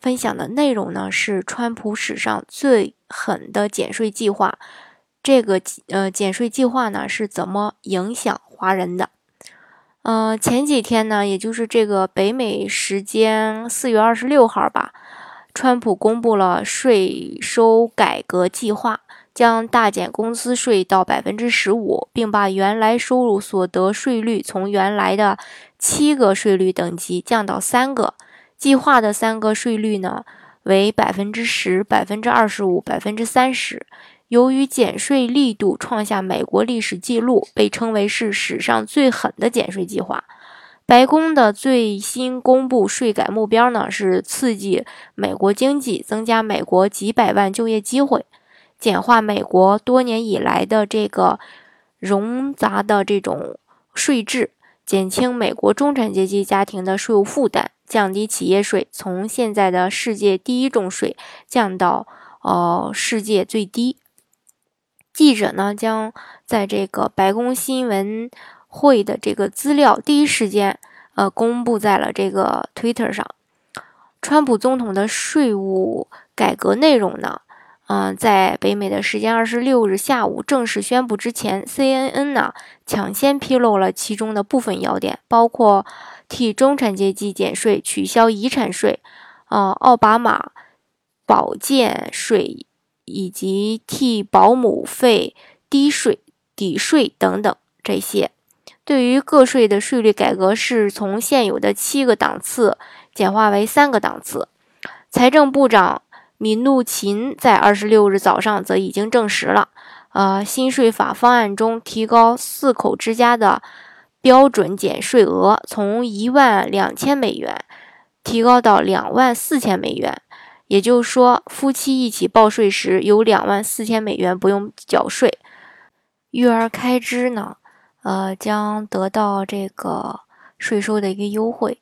分享的内容呢是川普史上最狠的减税计划。这个呃减税计划呢是怎么影响华人的？呃，前几天呢，也就是这个北美时间四月二十六号吧，川普公布了税收改革计划，将大减公司税到百分之十五，并把原来收入所得税率从原来的七个税率等级降到三个。计划的三个税率呢为百分之十、百分之二十五、百分之三十。由于减税力度创下美国历史记录，被称为是史上最狠的减税计划。白宫的最新公布税改目标呢是刺激美国经济，增加美国几百万就业机会，简化美国多年以来的这个冗杂的这种税制，减轻美国中产阶级家庭的税务负担。降低企业税，从现在的世界第一重税降到呃世界最低。记者呢将在这个白宫新闻会的这个资料第一时间呃公布在了这个 Twitter 上。川普总统的税务改革内容呢，嗯，在北美的时间二十六日下午正式宣布之前，CNN 呢抢先披露了其中的部分要点，包括。替中产阶级减税，取消遗产税，呃，奥巴马保健税，以及替保姆费低税抵税等等这些。对于个税的税率改革，是从现有的七个档次简化为三个档次。财政部长米努琴在二十六日早上则已经证实了，呃，新税法方案中提高四口之家的。标准减税额从一万两千美元提高到两万四千美元，也就是说，夫妻一起报税时有两万四千美元不用缴税。育儿开支呢，呃，将得到这个税收的一个优惠。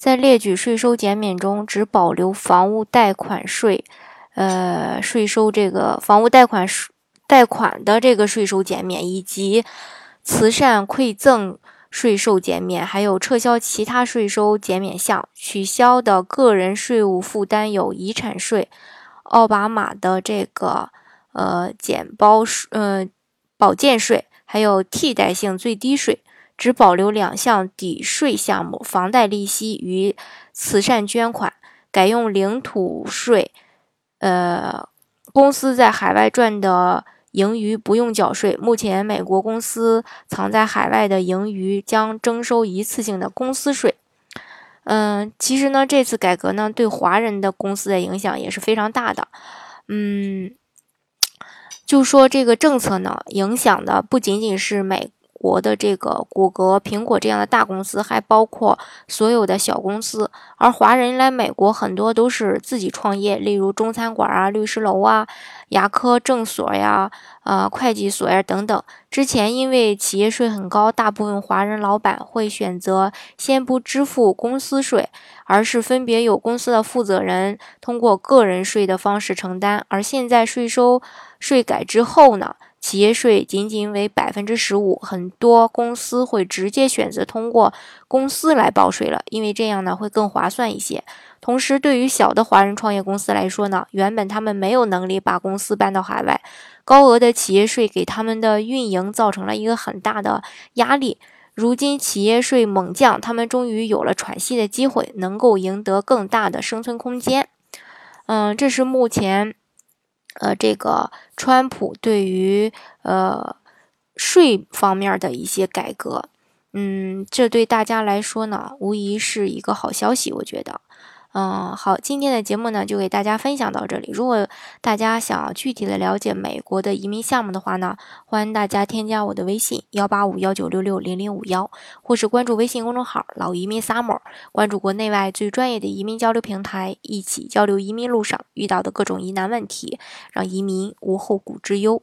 在列举税收减免中，只保留房屋贷款税，呃，税收这个房屋贷款贷款的这个税收减免，以及慈善馈赠。税收减免，还有撤销其他税收减免项，取消的个人税务负担有遗产税、奥巴马的这个呃减包税、呃保健税，还有替代性最低税，只保留两项抵税项目：房贷利息与慈善捐款，改用领土税。呃，公司在海外赚的。盈余不用缴税。目前，美国公司藏在海外的盈余将征收一次性的公司税。嗯，其实呢，这次改革呢，对华人的公司的影响也是非常大的。嗯，就说这个政策呢，影响的不仅仅是美。国的这个谷歌、苹果这样的大公司，还包括所有的小公司。而华人来美国很多都是自己创业，例如中餐馆啊、律师楼啊、牙科诊所呀、呃会计所呀等等。之前因为企业税很高，大部分华人老板会选择先不支付公司税，而是分别有公司的负责人通过个人税的方式承担。而现在税收税改之后呢？企业税仅仅为百分之十五，很多公司会直接选择通过公司来报税了，因为这样呢会更划算一些。同时，对于小的华人创业公司来说呢，原本他们没有能力把公司搬到海外，高额的企业税给他们的运营造成了一个很大的压力。如今企业税猛降，他们终于有了喘息的机会，能够赢得更大的生存空间。嗯，这是目前。呃，这个川普对于呃税方面的一些改革，嗯，这对大家来说呢，无疑是一个好消息。我觉得，嗯，好，今天的节目呢就给大家分享到这里。如果大家想要具体的了解美国的移民项目的话呢，欢迎大家添加我的微信幺八五幺九六六零零五幺，或是关注微信公众号“老移民 summer”，关注国内外最专业的移民交流平台，一起交流移民路上遇到的各种疑难问题，让移民无后顾之忧。